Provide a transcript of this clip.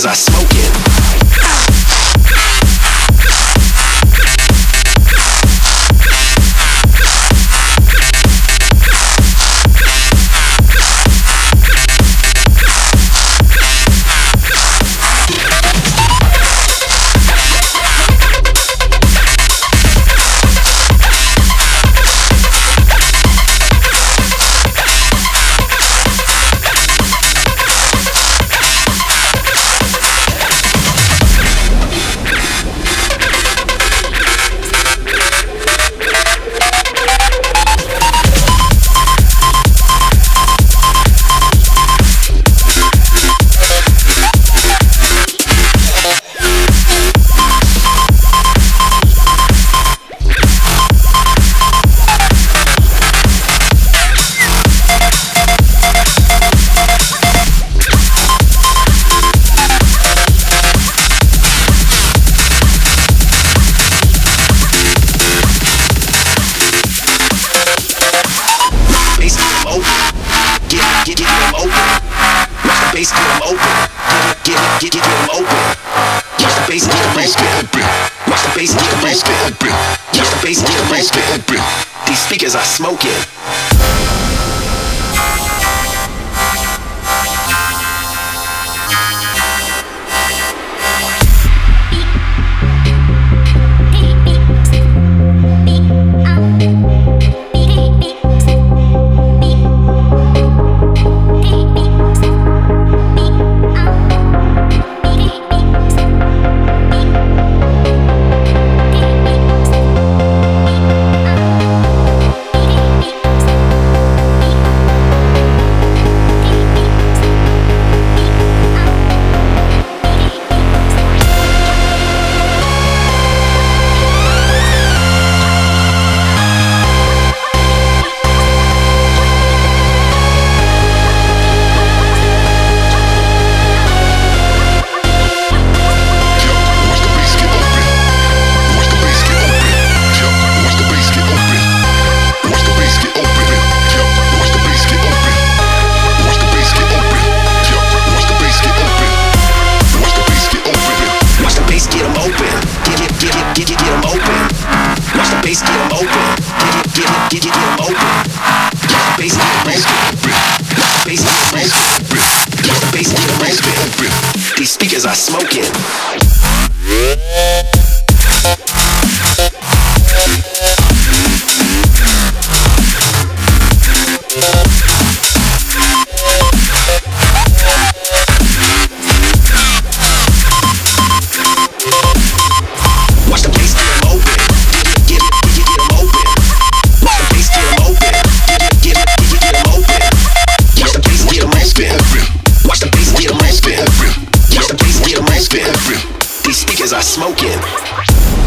is I bass get open. Watch the bass get open. These speakers are smoking. bass get open. Get get get get open. Bass get open. Bass get open. Bass get open. These speakers are smoking. These speakers are smoking.